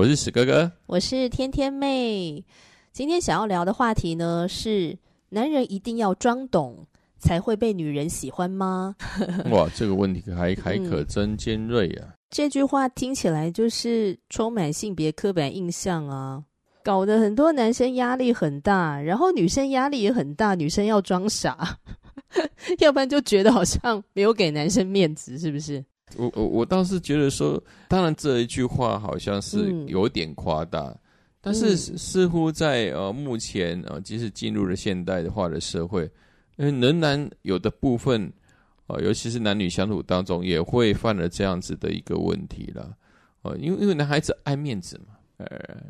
我是史哥哥，我是天天妹。今天想要聊的话题呢，是男人一定要装懂才会被女人喜欢吗？哇，这个问题还还可真尖锐啊！嗯，这句话听起来就是充满性别刻板印象啊，搞得很多男生压力很大，然后女生压力也很大，女生要装傻，要不然就觉得好像没有给男生面子，是不是？我我我倒是觉得说，当然这一句话好像是有点夸大，嗯、但是似乎在呃目前呃，即使进入了现代化的社会，仍然有的部分呃，尤其是男女相处当中，也会犯了这样子的一个问题了。呃，因为因为男孩子爱面子嘛，呃，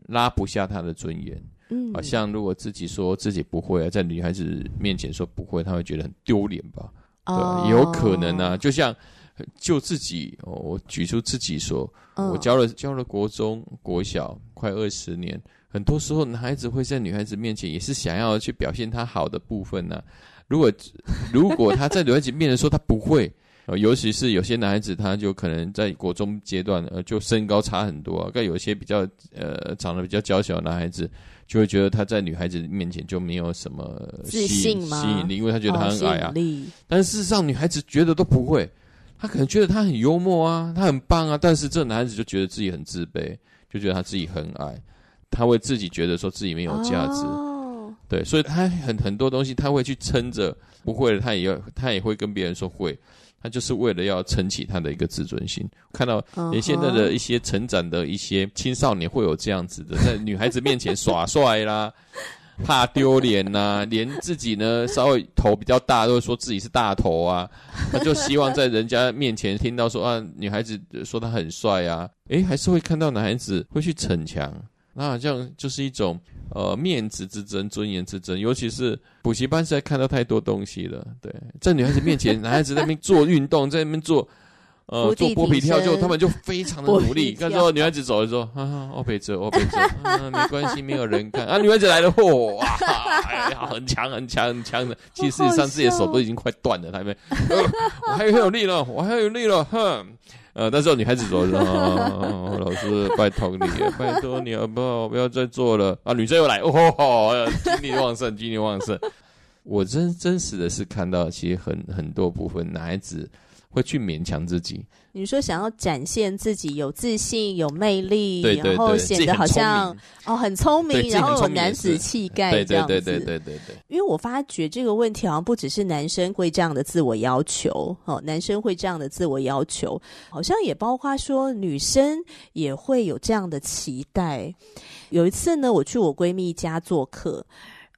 拉不下他的尊严。嗯，好像如果自己说自己不会啊，在女孩子面前说不会，他会觉得很丢脸吧？哦、对，有可能啊，就像。就自己，哦我举出自己说，我教了教了国中、国小快二十年，很多时候男孩子会在女孩子面前也是想要去表现他好的部分呢、啊。如果如果他在女孩子面前说他不会，尤其是有些男孩子，他就可能在国中阶段，呃，就身高差很多、啊，跟有些比较呃长得比较娇小的男孩子，就会觉得他在女孩子面前就没有什么吸自信吗？吸引力，因为他觉得他很矮啊。但事实上，女孩子觉得都不会。他可能觉得他很幽默啊，他很棒啊，但是这男孩子就觉得自己很自卑，就觉得他自己很矮，他会自己觉得说自己没有价值，哦、对，所以他很很多东西他会去撑着，不会的他也要，他也会跟别人说会，他就是为了要撑起他的一个自尊心。看到连现在的一些成长的一些青少年会有这样子的，在女孩子面前耍帅啦。怕丢脸呐，连自己呢稍微头比较大都会说自己是大头啊，他就希望在人家面前听到说啊，女孩子说他很帅啊，诶，还是会看到男孩子会去逞强，那好像就是一种呃面子之争、尊严之争，尤其是补习班实在看到太多东西了，对，在女孩子面前，男孩子在那边做运动，在那边做。呃，做波比跳就他们就非常的 努力。看说女孩子走的时候，哈哈，我陪着，我陪着，啊，没关系，没有人看啊。女孩子来了，嚯，哇，哎呀，很强，很强，很强的。其实事实上自己的手都已经快断了，他们，我还有很有力了，我还有力了，哼。呃，但是女孩子走的时候，老师拜托你，拜托你，好不好？不要再做了啊。女生又来，哦，精力旺盛，精力旺盛。我真真实的是看到，其实很很多部分男孩子。会去勉强自己。你说想要展现自己有自信、有魅力，对对对，然后显得好像哦很聪明，然后有男子气概，对对对对对对对，对。因为我发觉这个问题好像不只是男生会这样的自我要求，哦，男生会这样的自我要求，好像也包括说女生也会有这样的期待。有一次呢，我去我闺蜜家做客。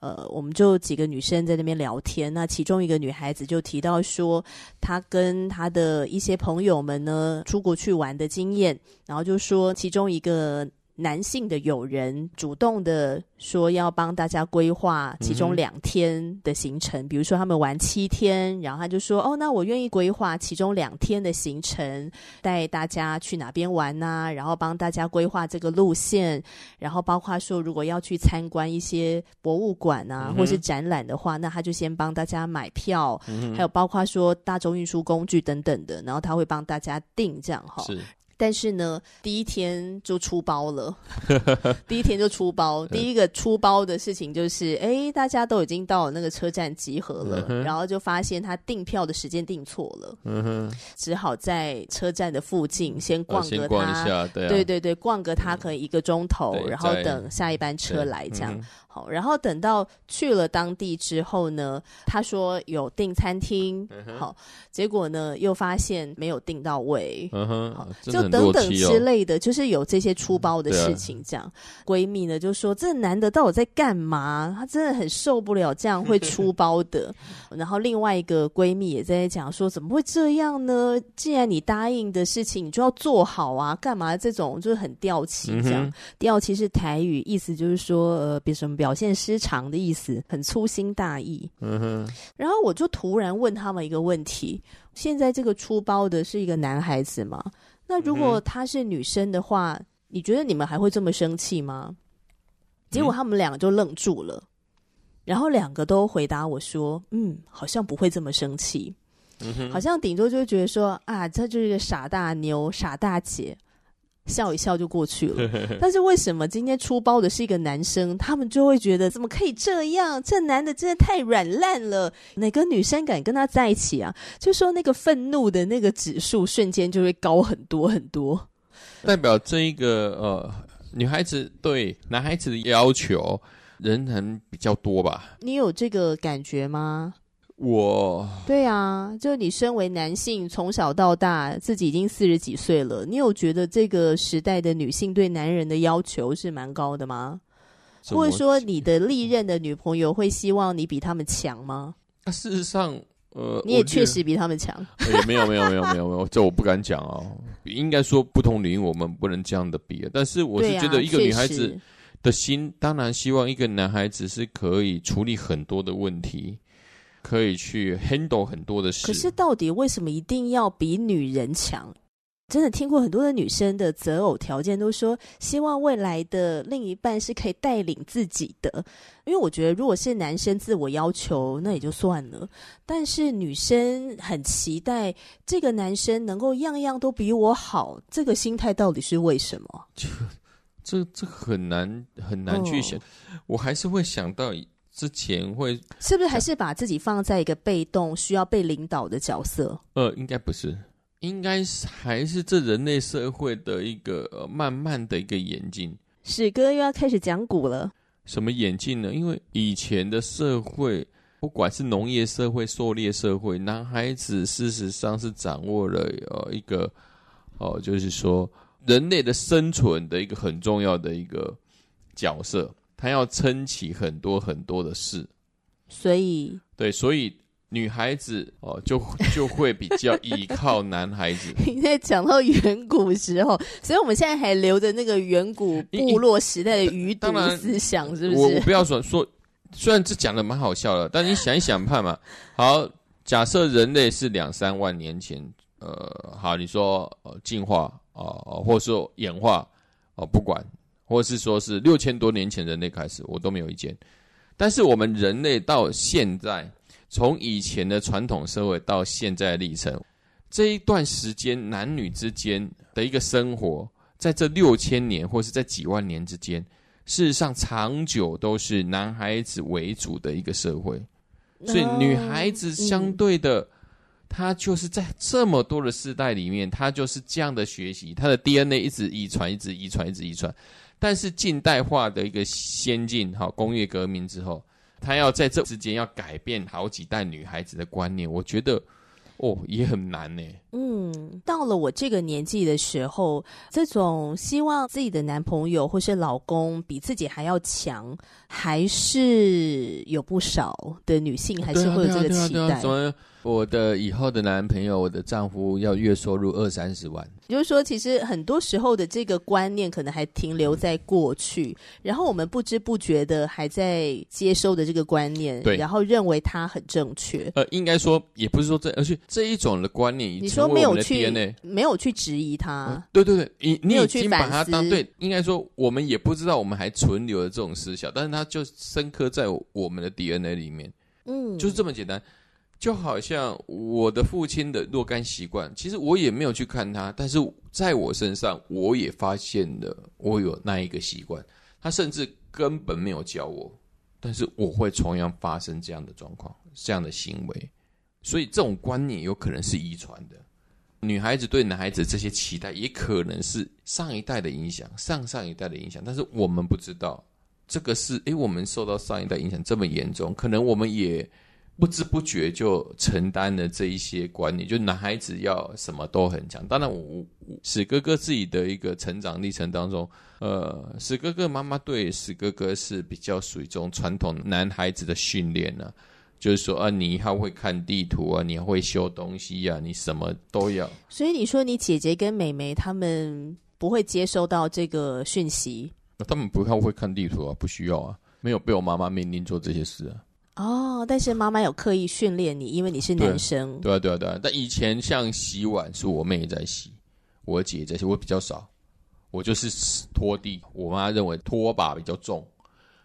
呃，我们就几个女生在那边聊天，那其中一个女孩子就提到说，她跟她的一些朋友们呢出国去玩的经验，然后就说其中一个。男性的友人主动的说要帮大家规划其中两天的行程，嗯、比如说他们玩七天，然后他就说：“哦，那我愿意规划其中两天的行程，带大家去哪边玩呐、啊？然后帮大家规划这个路线，然后包括说如果要去参观一些博物馆啊，嗯、或是展览的话，那他就先帮大家买票，嗯、还有包括说大众运输工具等等的，然后他会帮大家订这样哈。”是。但是呢，第一天就出包了。第一天就出包，第一个出包的事情就是，哎，大家都已经到了那个车站集合了，嗯、然后就发现他订票的时间订错了，嗯、只好在车站的附近先逛个他，逛一下对，啊、对对对，逛个他可能一个钟头，嗯、然后等下一班车来这样。好，然后等到去了当地之后呢，他说有订餐厅，嗯、好，结果呢又发现没有订到位，嗯，好，就等等之类的，就是有这些出包的事情。这样，闺蜜呢就说：“这男的到底在干嘛？他真的很受不了这样会出包 的。”然后另外一个闺蜜也在讲说：“怎么会这样呢？既然你答应的事情，你就要做好啊！干嘛这种就是很掉漆这样？掉漆是台语，意思就是说呃，比什么表现失常的意思，很粗心大意。”嗯哼。然后我就突然问他们一个问题。现在这个出包的是一个男孩子吗？那如果她是女生的话，嗯、你觉得你们还会这么生气吗？结果他们两个就愣住了，然后两个都回答我说：“嗯，好像不会这么生气，嗯、好像顶多就觉得说啊，这就是一个傻大妞、傻大姐。”笑一笑就过去了，但是为什么今天出包的是一个男生，他们就会觉得怎么可以这样？这男的真的太软烂了，哪个女生敢跟他在一起啊？就说那个愤怒的那个指数瞬间就会高很多很多，代表这一个呃女孩子对男孩子的要求人很比较多吧？你有这个感觉吗？我对啊，就你身为男性，从小到大自己已经四十几岁了，你有觉得这个时代的女性对男人的要求是蛮高的吗？或者说你的历任的女朋友会希望你比他们强吗？啊，事实上，呃，你也确实比他们强。欸，没有没有没有没有没有，这我不敢讲哦。应该说不同领域我们不能这样的比，但是我是觉得一个女孩子的心，当然希望一个男孩子是可以处理很多的问题。可以去 handle 很多的事，可是到底为什么一定要比女人强？真的听过很多的女生的择偶条件，都说希望未来的另一半是可以带领自己的。因为我觉得，如果是男生自我要求，那也就算了；但是女生很期待这个男生能够样样都比我好，这个心态到底是为什么？这这这很难很难去想。哦，我还是会想到。之前会是不是还是把自己放在一个被动需要被领导的角色？呃，应该不是，应该是还是这人类社会的一个、呃、慢慢的一个演进。史哥又要开始讲古了，什么演进呢？因为以前的社会，不管是农业社会、狩猎社会，男孩子事实上是掌握了呃一个哦、呃，就是说人类的生存的一个很重要的一个角色。他要撑起很多很多的事，所以对，所以女孩子哦，就就会比较依靠男孩子。你在讲到远古时候，所以我们现在还留着那个远古部落时代的余毒思想，是不是？我我不要说说，虽然这讲的蛮好笑的，但你想一想看嘛。好，假设人类是两三万年前，呃，好，你说呃进化啊、呃，或者说演化哦、呃，不管。或是说是六千多年前人类开始，我都没有意见。但是我们人类到现在，从以前的传统社会到现在的历程，这一段时间男女之间的一个生活，在这六千年或是在几万年之间，事实上长久都是男孩子为主的一个社会，所以女孩子相对的，她就是在这么多的世代里面，他就是这样的学习，他的 DNA 一直遗传，一直遗传，一直遗传。但是近代化的一个先进，哈，工业革命之后，他要在这之间要改变好几代女孩子的观念，我觉得，哦，也很难呢。嗯，到了我这个年纪的时候，这种希望自己的男朋友或是老公比自己还要强，还是有不少的女性还是会有这个期待。我的以后的男朋友，我的丈夫要月收入二三十万。也就是说，其实很多时候的这个观念可能还停留在过去，然后我们不知不觉的还在接收的这个观念，对，然后认为它很正确。呃，应该说也不是说这，而且这一种的观念你说没有去没有去质疑它，嗯，对对对，你你已经把它当对，应该说我们也不知道我们还存留了这种思想，但是它就深刻在我们的 DNA 里面，嗯，就是这么简单。就好像我的父亲的若干习惯，其实我也没有去看他，但是在我身上，我也发现了我有那一个习惯。他甚至根本没有教我，但是我会同样发生这样的状况、这样的行为。所以这种观念有可能是遗传的。女孩子对男孩子这些期待，也可能是上一代的影响、上上一代的影响，但是我们不知道这个是，诶，我们受到上一代影响这么严重，可能我们也。不知不觉就承担了这一些观念，就男孩子要什么都很强。当然我，我史哥哥自己的一个成长历程当中，呃，史哥哥妈妈对史哥哥是比较属于这种传统男孩子的训练呢。就是说啊，你还会看地图啊，你还会修东西呀、啊，你什么都要。所以你说你姐姐跟妹妹他们不会接收到这个讯息？他们不太会看地图啊，不需要啊，没有被我妈妈命令做这些事啊。哦，但是妈妈有刻意训练你，因为你是男生。对啊，对啊，对啊。但以前像洗碗是我妹在洗，我姐在洗，我比较少，我就是拖地。我妈认为拖把比较重，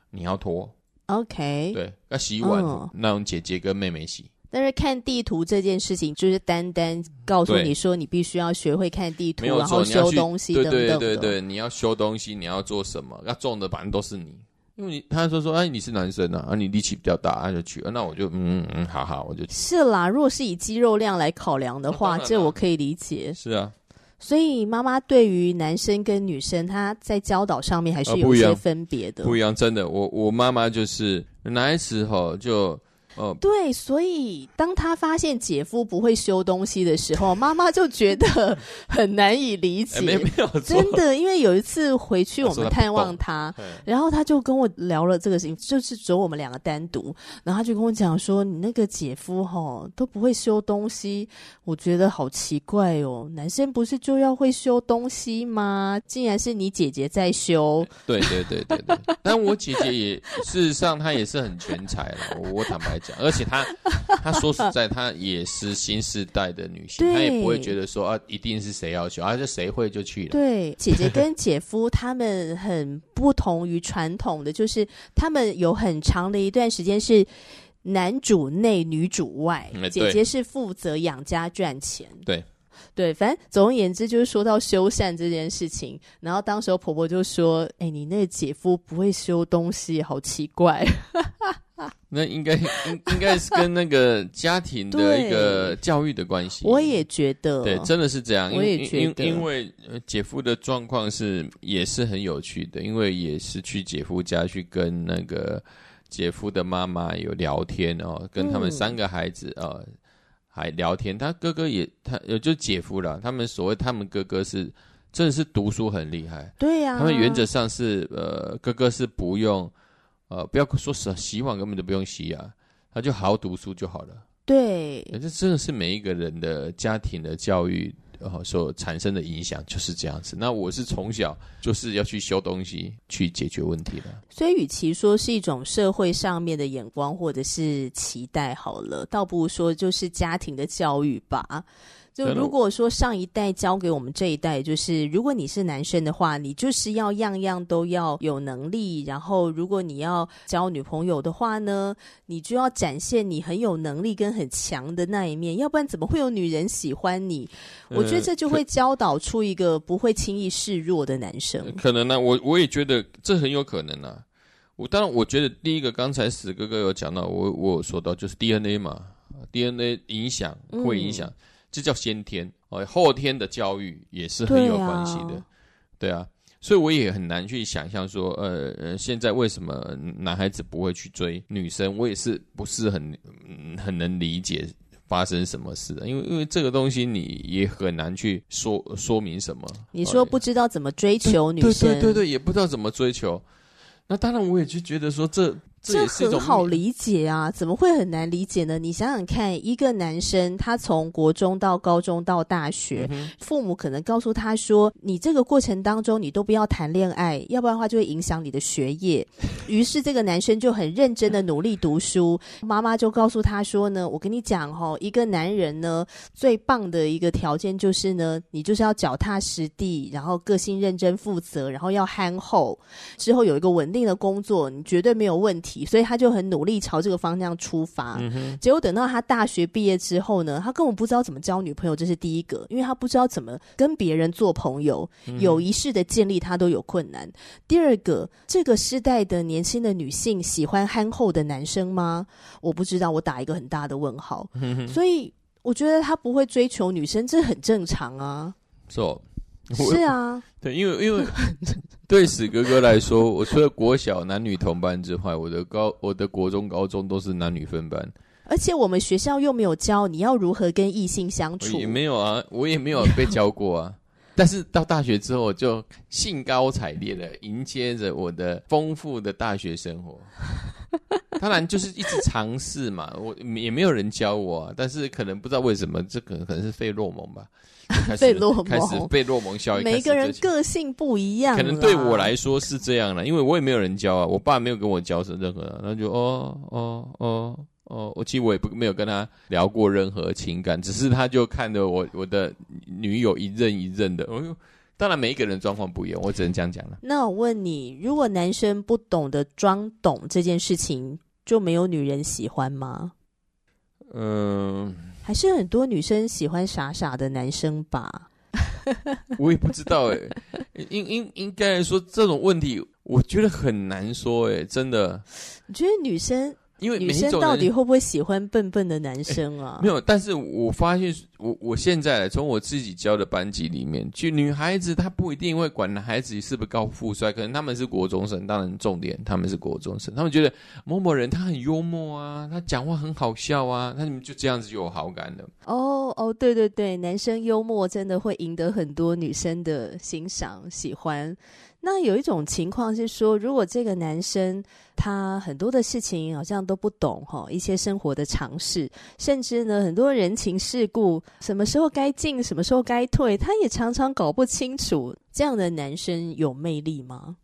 你要拖。OK，对，那洗碗，哦，那种姐姐跟妹妹洗。但是看地图这件事情，就是单单告诉你说，你必须要学会看地图，然后修东西等等。对对对对，你要修东西，你要做什么？要重的反正都是你，因为你他说说，哎，你是男生啊，啊，你力气比较大，啊就去，啊那我就嗯嗯，好好，我就去。是啦，如果是以肌肉量来考量的话，这我可以理解。是啊。所以妈妈对于男生跟女生，她在教导上面还是有一些分别的。不一样，真的，我我妈妈就是那时候就。哦，对，所以当他发现姐夫不会修东西的时候，妈妈就觉得 很难以理解。没没有，真的，因为有一次回去我们探望他，他然后他就跟我聊了这个事情，就是只有我们两个单独，然后他就跟我讲说：“你那个姐夫哈都不会修东西，我觉得好奇怪哦，男生不是就要会修东西吗？竟然是你姐姐在修。”对对对对对，但我姐姐也事实上她也是很全才了，我坦白讲。而且她，她说实在，她也是新时代的女性，她也不会觉得说啊，一定是谁要求，而是谁会就去了。对，姐姐跟姐夫他们很不同于传统的，就是他们有很长的一段时间是男主内女主外，姐姐是负责养家赚钱。对，对，反正总而言之，就是说到修缮这件事情，然后当时候婆婆就说：“哎、欸，你那个姐夫不会修东西，好奇怪。” 那应该应应该是跟那个家庭的一个教育的关系。我也觉得，对，真的是这样。我也觉得，因因为姐夫的状况是也是很有趣的，因为也是去姐夫家去跟那个姐夫的妈妈有聊天哦，跟他们三个孩子啊、哦、还聊天。他哥哥也他也就姐夫了，他们所谓他们哥哥是真的是读书很厉害。对呀、啊，他们原则上是呃哥哥是不用。呃，不要说洗洗碗，根本就不用洗啊，他就好好读书就好了。对，这真的是每一个人的家庭的教育呃所产生的影响就是这样子。那我是从小就是要去修东西，去解决问题的。所以，与其说是一种社会上面的眼光或者是期待好了，倒不如说就是家庭的教育吧。就如果说上一代教给我们这一代，就是如果你是男生的话，你就是要样样都要有能力。然后，如果你要交女朋友的话呢，你就要展现你很有能力跟很强的那一面，要不然怎么会有女人喜欢你？我觉得这就会教导出一个不会轻易示弱的男生。可能呢、啊，我我也觉得这很有可能啊。我当然，我觉得第一个，刚才史哥哥有讲到，我我有说到就是 DNA 嘛，DNA 影响会影响。嗯这叫先天哦，后天的教育也是很有关系的，对啊，对啊，所以我也很难去想象说，呃呃，现在为什么男孩子不会去追女生？我也是不是很很能理解发生什么事的，因为因为这个东西你也很难去说说明什么。你说不知道怎么追求女生，对对对对，也不知道怎么追求。那当然，我也就觉得说这。这很好理解啊，怎么会很难理解呢？你想想看，一个男生他从国中到高中到大学，嗯、父母可能告诉他说：“你这个过程当中，你都不要谈恋爱，要不然的话就会影响你的学业。”于是这个男生就很认真的努力读书。妈妈就告诉他说：“呢，我跟你讲哦，一个男人呢，最棒的一个条件就是呢，你就是要脚踏实地，然后个性认真负责，然后要憨厚，之后有一个稳定的工作，你绝对没有问题。”所以他就很努力朝这个方向出发，嗯，结果等到他大学毕业之后呢，他根本不知道怎么交女朋友，这是第一个，因为他不知道怎么跟别人做朋友，友谊式的建立他都有困难。第二个，这个时代的年轻的女性喜欢憨厚的男生吗？我不知道，我打一个很大的问号。所以我觉得他不会追求女生，这很正常啊。So, 是啊，对，因为因为。对史哥哥来说，我除了国小男女同班之外，我的高我的国中高中都是男女分班。而且我们学校又没有教你要如何跟异性相处，也没有啊，我也没有被教过啊。但是到大学之后，我就兴高采烈的迎接着我的丰富的大学生活。当然就是一直尝试嘛，我也没有人教我啊。但是可能不知道为什么，这可能可能是费洛蒙吧。费洛蒙开始费洛蒙效应，每个人个性不一样。可能对我来说是这样了，因为我也没有人教啊，我爸没有跟我教什么任何的，那就哦哦哦哦，我其实我也不没有跟他聊过任何情感，只是他就看着我我的女友一任一任的。哦哟，当然每一个人状况不一样，我只能这样讲了。那我问你，如果男生不懂得装懂这件事情，就没有女人喜欢吗？嗯。还是很多女生喜欢傻傻的男生吧？我也不知道哎、欸，应应应该来说这种问题，我觉得很难说哎、欸，真的。你觉得女生？因为女生到底会不会喜欢笨笨的男生啊？没有，但是我发现，我我现在从我自己教的班级里面，就女孩子她不一定会管男孩子是不是高富帅，可能他们是国中生，当然重点他们是国中生，他们觉得某某人他很幽默啊，他讲话很好笑啊，那你们就这样子就有好感了。哦哦，对对对，男生幽默真的会赢得很多女生的欣赏喜欢。那有一种情况是说，如果这个男生他很多的事情好像都不懂哈，一些生活的常识，甚至呢很多人情世故，什么时候该进，什么时候该退，他也常常搞不清楚。这样的男生有魅力吗？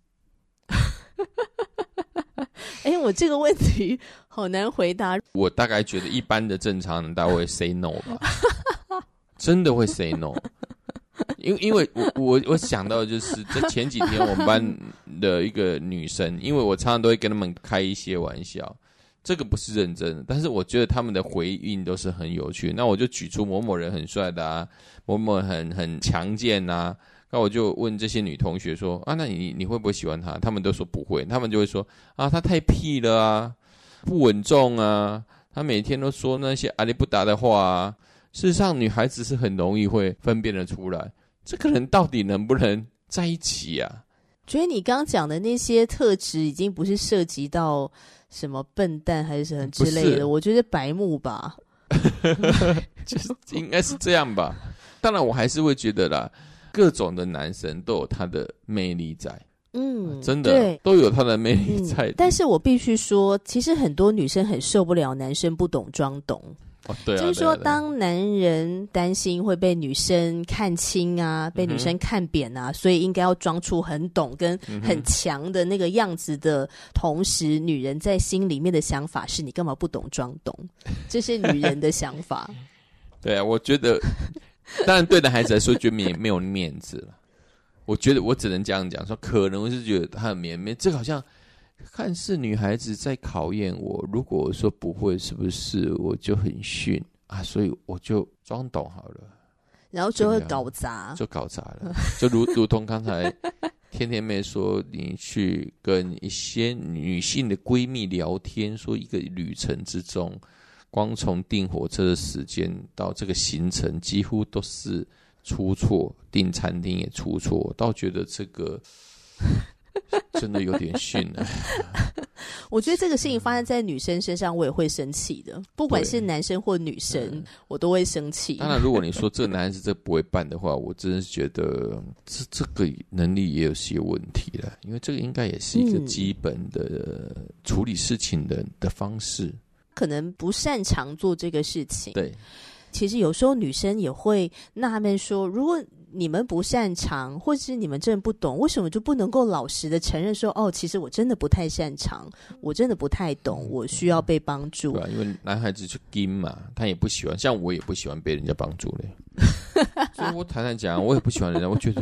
哎，我这个问题好难回答。我大概觉得一般的正常人，大概会 say no 吧，真的会 say no。因因为我我我想到的就是在前几天我们班的一个女生，因为我常常都会跟他们开一些玩笑，这个不是认真，但是我觉得他们的回应都是很有趣。那我就举出某某人很帅的啊，某某很很强健啊，那我就问这些女同学说啊，那你你会不会喜欢他？他们都说不会，他们就会说啊，他太屁了啊，不稳重啊，他每天都说那些阿里不达的话啊。事实上，女孩子是很容易会分辨得出来，这个人到底能不能在一起啊？觉得你刚刚讲的那些特质，已经不是涉及到什么笨蛋还是什么之类的，我觉得白目吧，就是应该是这样吧。当然，我还是会觉得啦，各种的男生都有他的魅力在，嗯，真的对都有他的魅力在，嗯。但是我必须说，其实很多女生很受不了男生不懂装懂。哦对啊、就是说，当男人担心会被女生看轻啊，被女生看扁啊，嗯、所以应该要装出很懂跟很强的那个样子的同时，女人在心里面的想法是你干嘛不懂装懂？这是女人的想法。对啊，我觉得，当然对男孩子来说，觉得没没有面子了。我觉得我只能这样讲说，可能是觉得他很绵绵，这个好像。看似女孩子在考验我，如果我说不会，是不是我就很逊啊？所以我就装懂好了，然后就会搞砸，就搞砸了。就如如同刚才天天妹说，你去跟一些女性的闺蜜聊天，说一个旅程之中，光从订火车的时间到这个行程，几乎都是出错，订餐厅也出错，倒觉得这个。真的有点逊了。我觉得这个事情发生在女生身上，我也会生气的。不管是男生或女生，对我都会生气。当然，如果你说这个男孩子这不会办的话，我真的是觉得这这个能力也有些问题了。因为这个应该也是一个基本的处理事情的的方式。嗯，可能不擅长做这个事情。对，其实有时候女生也会纳闷说，如果。你们不擅长，或者是你们真的不懂，为什么就不能够老实的承认说，哦，其实我真的不太擅长，我真的不太懂，我需要被帮助。对啊，因为男孩子去 g 嘛，他也不喜欢，像我也不喜欢被人家帮助嘞。所 以我坦坦讲，我也不喜欢人家，我觉得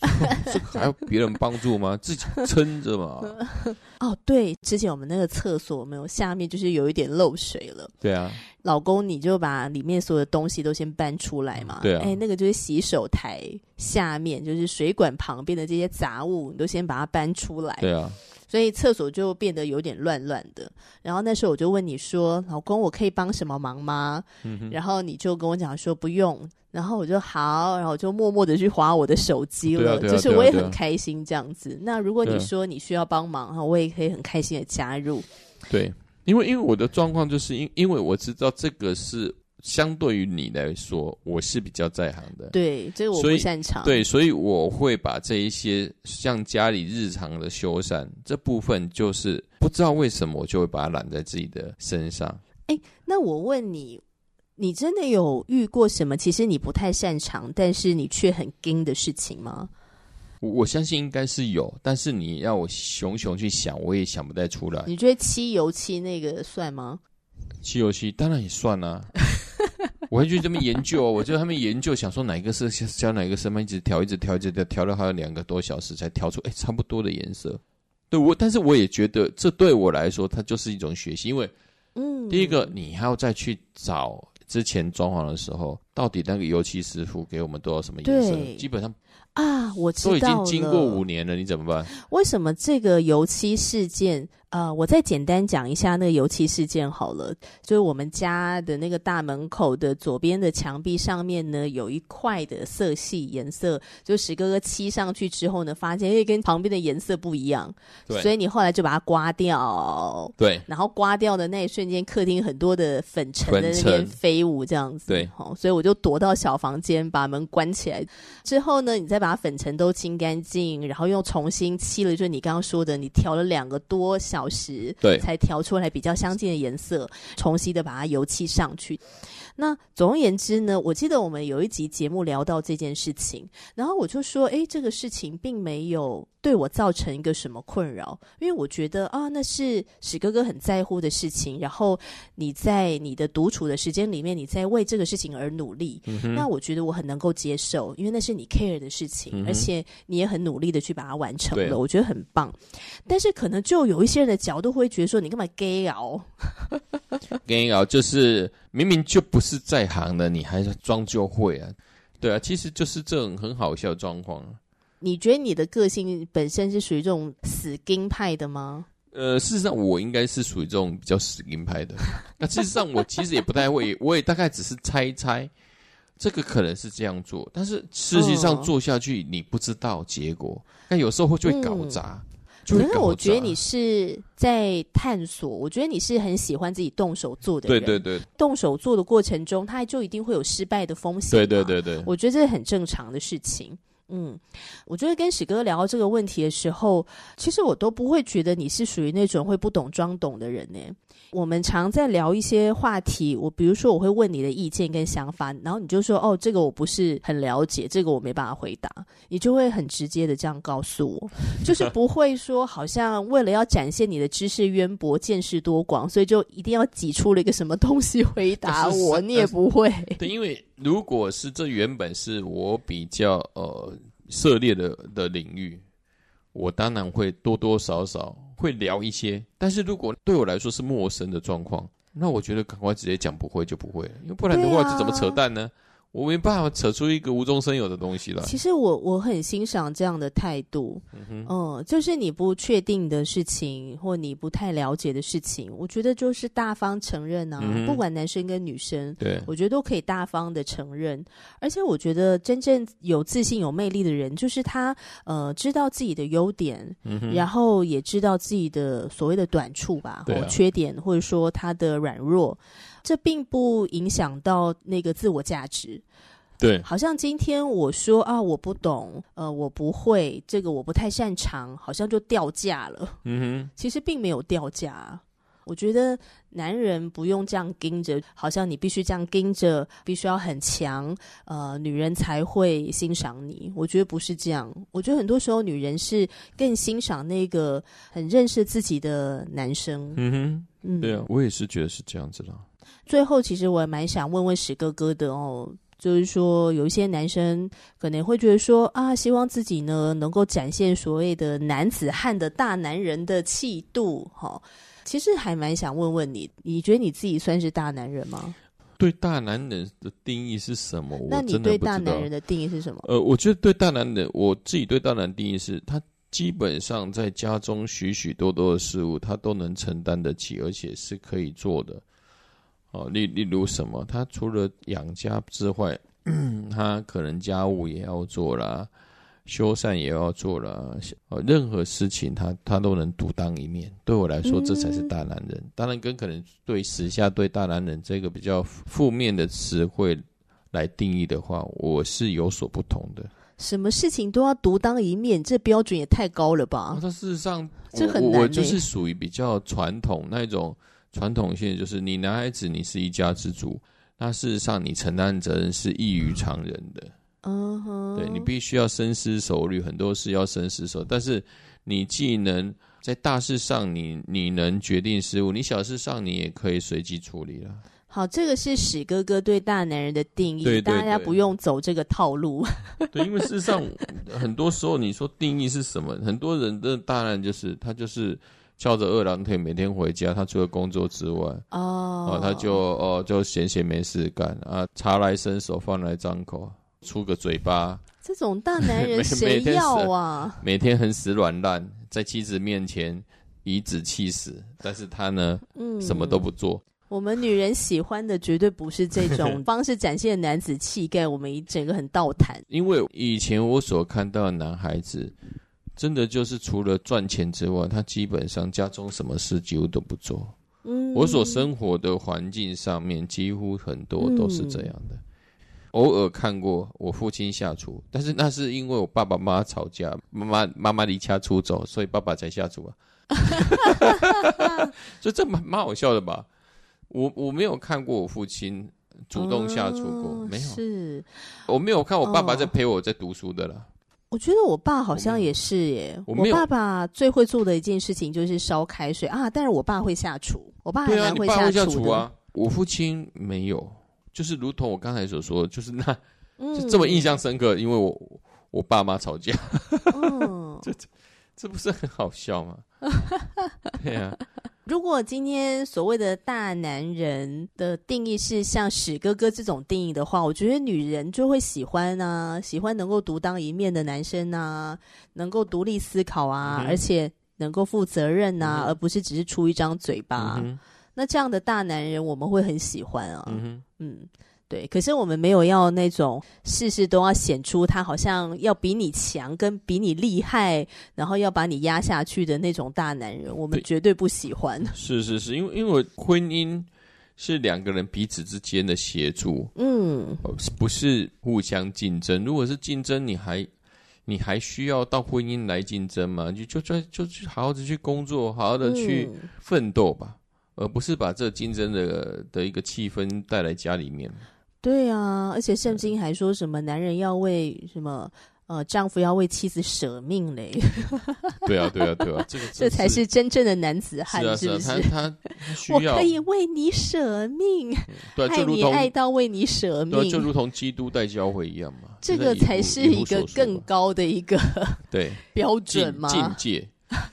这个还要别人帮助吗？自己撑着嘛。哦，对，之前我们那个厕所没有下面就是有一点漏水了。对啊，老公你就把里面所有的东西都先搬出来嘛。对啊，哎，那个就是洗手台下面，就是水管旁边的这些杂物，你都先把它搬出来。对啊。所以厕所就变得有点乱乱的。然后那时候我就问你说：“老公，我可以帮什么忙吗？”嗯、然后你就跟我讲说不用。然后我就好，然后我就默默的去划我的手机了。就是我也很开心这样子。那如果你说你需要帮忙哈，我也可以很开心的加入。对，因为因为我的状况就是因因为我知道这个是相对于你来说，我是比较在行的。对，这个我不擅长。对，所以我会把这一些像家里日常的修缮这部分，就是不知道为什么我就会把它揽在自己的身上。哎，那我问你，你真的有遇过什么其实你不太擅长，但是你却很精的事情吗？我我相信应该是有，但是你要我熊熊去想，我也想不太出来。你觉得漆油漆那个算吗？漆油漆当然也算啊。我会去这么研究，我就他们研究，想说哪一个色教哪一个色嘛，一直调，一直调，一直调，调了还有两个多小时才调出哎差不多的颜色。对我，但是我也觉得这对我来说，它就是一种学习，因为嗯，第一个你还要再去找之前装潢的时候，到底那个油漆师傅给我们多少什么颜色，基本上。啊，我知道了。都已经经过五年了，你怎么办？为什么这个油漆事件？呃，我再简单讲一下那个油漆事件好了。就是我们家的那个大门口的左边的墙壁上面呢，有一块的色系颜色，就史哥哥漆上去之后呢，发现因为跟旁边的颜色不一样，对，所以你后来就把它刮掉。对，然后刮掉的那一瞬间，客厅很多的粉尘在那边飞舞，这样子。对，好，所以我就躲到小房间，把门关起来。之后呢，你再把把粉尘都清干净，然后又重新漆了，就是你刚刚说的，你调了两个多小时，对，才调出来比较相近的颜色，重新的把它油漆上去。那总而言之呢，我记得我们有一集节目聊到这件事情，然后我就说，哎，这个事情并没有对我造成一个什么困扰，因为我觉得啊，那是史哥哥很在乎的事情，然后你在你的独处的时间里面，你在为这个事情而努力，嗯、那我觉得我很能够接受，因为那是你 care 的事情，嗯、而且你也很努力的去把它完成了，我觉得很棒。但是可能就有一些人的角度会觉得说，你干嘛 gay 熬？gay 熬就是明明就不是在行的，你还是装就会啊？对啊，其实就是这种很好笑的状况。你觉得你的个性本身是属于这种死金派的吗？呃，事实上我应该是属于这种比较死硬派的。那事实上我其实也不太会，我也大概只是猜一猜，这个可能是这样做，但是实际上做下去你不知道结果。那、哦、有时候会就会搞砸。可是、嗯、我觉得你是在探索，我觉得你是很喜欢自己动手做的人。对对对，动手做的过程中，它就一定会有失败的风险。对对对对，我觉得这是很正常的事情。嗯，我觉得跟史哥聊到这个问题的时候，其实我都不会觉得你是属于那种会不懂装懂的人呢。我们常在聊一些话题，我比如说我会问你的意见跟想法，然后你就说哦，这个我不是很了解，这个我没办法回答，你就会很直接的这样告诉我，就是不会说好像为了要展现你的知识渊博、见识多广，所以就一定要挤出了一个什么东西回答我，你也不会。对，因为如果是这原本是我比较呃。涉猎的的领域，我当然会多多少少会聊一些。但是如果对我来说是陌生的状况，那我觉得赶快直接讲不会就不会了，因为不然的话这怎么扯淡呢？我没办法扯出一个无中生有的东西来。其实我我很欣赏这样的态度，嗯，嗯，就是你不确定的事情或你不太了解的事情，我觉得就是大方承认啊，嗯，不管男生跟女生，对，我觉得都可以大方的承认。而且我觉得真正有自信、有魅力的人，就是他呃知道自己的优点，嗯，然后也知道自己的所谓的短处吧，或缺点，或者说他的软弱。这并不影响到那个自我价值，对，好像今天我说啊，我不懂，呃，我不会这个，我不太擅长，好像就掉价了。嗯哼，其实并没有掉价。我觉得男人不用这样盯着，好像你必须这样盯着，必须要很强，呃，女人才会欣赏你。我觉得不是这样。我觉得很多时候女人是更欣赏那个很认识自己的男生。嗯哼，嗯，对啊，我也是觉得是这样子的。最后，其实我也蛮想问问史哥哥的哦，就是说有一些男生可能会觉得说啊，希望自己呢能够展现所谓的男子汉的大男人的气度，哈、哦，其实还蛮想问问你，你觉得你自己算是大男人吗？对大男人的定义是什么？那你对大男人的定义是什么？呃，我觉得对大男人，我自己对大男人定义是他基本上在家中许许多多的事物，他都能承担得起，而且是可以做的。哦，例例如什么？他除了养家之外，他可能家务也要做啦，修缮也要做啦，呃，任何事情他他都能独当一面。对我来说，这才是大男人。嗯、当然，跟可能对时下对大男人这个比较负面的词汇来定义的话，我是有所不同的。什么事情都要独当一面，这标准也太高了吧？那、哦、事实上，这很难、欸。我就是属于比较传统那种传统性，就是你男孩子，你是一家之主，那事实上你承担责任是异于常人的。嗯哼，对，你必须要深思熟虑，很多事要深思熟虑。但是你既能在大事上你你能决定事物，你小事上你也可以随机处理了。好，这个是史哥哥对大男人的定义，对对对，大家不用走这个套路。对，因为事实上很多时候你说定义是什么，很多人的大男人就是他就是翘着二郎腿每天回家，他除了工作之外，哦，啊、他就哦就闲闲没事干啊，茶来伸手，饭来张口。出个嘴巴，这种大男人 谁要啊？每天很死软烂，在妻子面前颐指气使，但是他呢，嗯，什么都不做。我们女人喜欢的绝对不是这种 方式展现男子气概，我们一整个很倒谈。因为以前我所看到的男孩子，真的就是除了赚钱之外，他基本上家中什么事几乎都不做。嗯，我所生活的环境上面，几乎很多都是这样的。嗯偶尔看过我父亲下厨，但是那是因为我爸爸妈妈吵架，妈妈妈妈离家出走，所以爸爸才下厨啊。所以这蛮蛮好笑的吧？我我没有看过我父亲主动下厨过，哦、没有。是，我没有看我爸爸在陪我在读书的了。哦、我觉得我爸好像也是耶。我，我爸爸最会做的一件事情就是烧开水啊，但是我爸会下厨，我爸还蛮会下厨啊。我父亲没有。就是如同我刚才所说，就是那，就这么印象深刻，嗯、因为我我爸妈吵架，嗯、这这这不是很好笑吗？对啊。如果今天所谓的大男人的定义是像史哥哥这种定义的话，我觉得女人就会喜欢啊，喜欢能够独当一面的男生啊，能够独立思考啊，嗯、而且能够负责任啊，嗯、而不是只是出一张嘴巴。嗯那这样的大男人，我们会很喜欢啊。嗯，嗯，对。可是我们没有要那种事事都要显出他好像要比你强，跟比你厉害，然后要把你压下去的那种大男人，我们绝对不喜欢。是是是，因为因为婚姻是两个人彼此之间的协助，嗯，不是互相竞争。如果是竞争，你还你还需要到婚姻来竞争吗？就就就就去好好的去工作，好好的去奋斗吧。嗯而不是把这竞争的的一个气氛带来家里面。对啊，而且圣经还说什么男人要为什么呃丈夫要为妻子舍命嘞？对啊，对啊，对啊，这个这才是真正的男子汉，是不是？他他需要我可以为你舍命，对，爱你爱到为你舍命，就如同基督代教会一样嘛。这个才是一个更高的一个 对标准嘛，境界。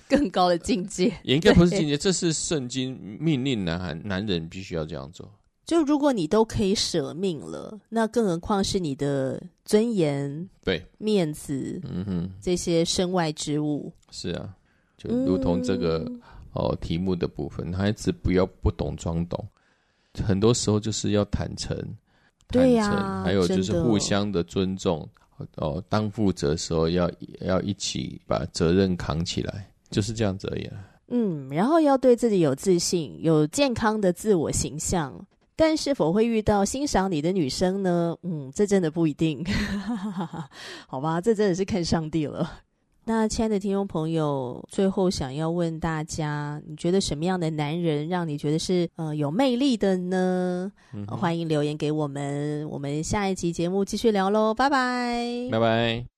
更高的境界也应该不是境界，这是圣经命令男孩男人必须要这样做。就如果你都可以舍命了，那更何况是你的尊严、对面子，嗯哼，这些身外之物。是啊，就如同这个、嗯、哦题目的部分，孩子不要不懂装懂，很多时候就是要坦诚，对呀、啊，还有就是互相的尊重。哦，当负责的时候要要一起把责任扛起来，就是这样子而已。嗯，然后要对自己有自信，有健康的自我形象。但是否会遇到欣赏你的女生呢？嗯，这真的不一定。好吧，这真的是看上帝了。那亲爱的听众朋友，最后想要问大家，你觉得什么样的男人让你觉得是呃有魅力的呢？欢迎留言给我们，我们下一集节目继续聊喽，拜拜，拜拜。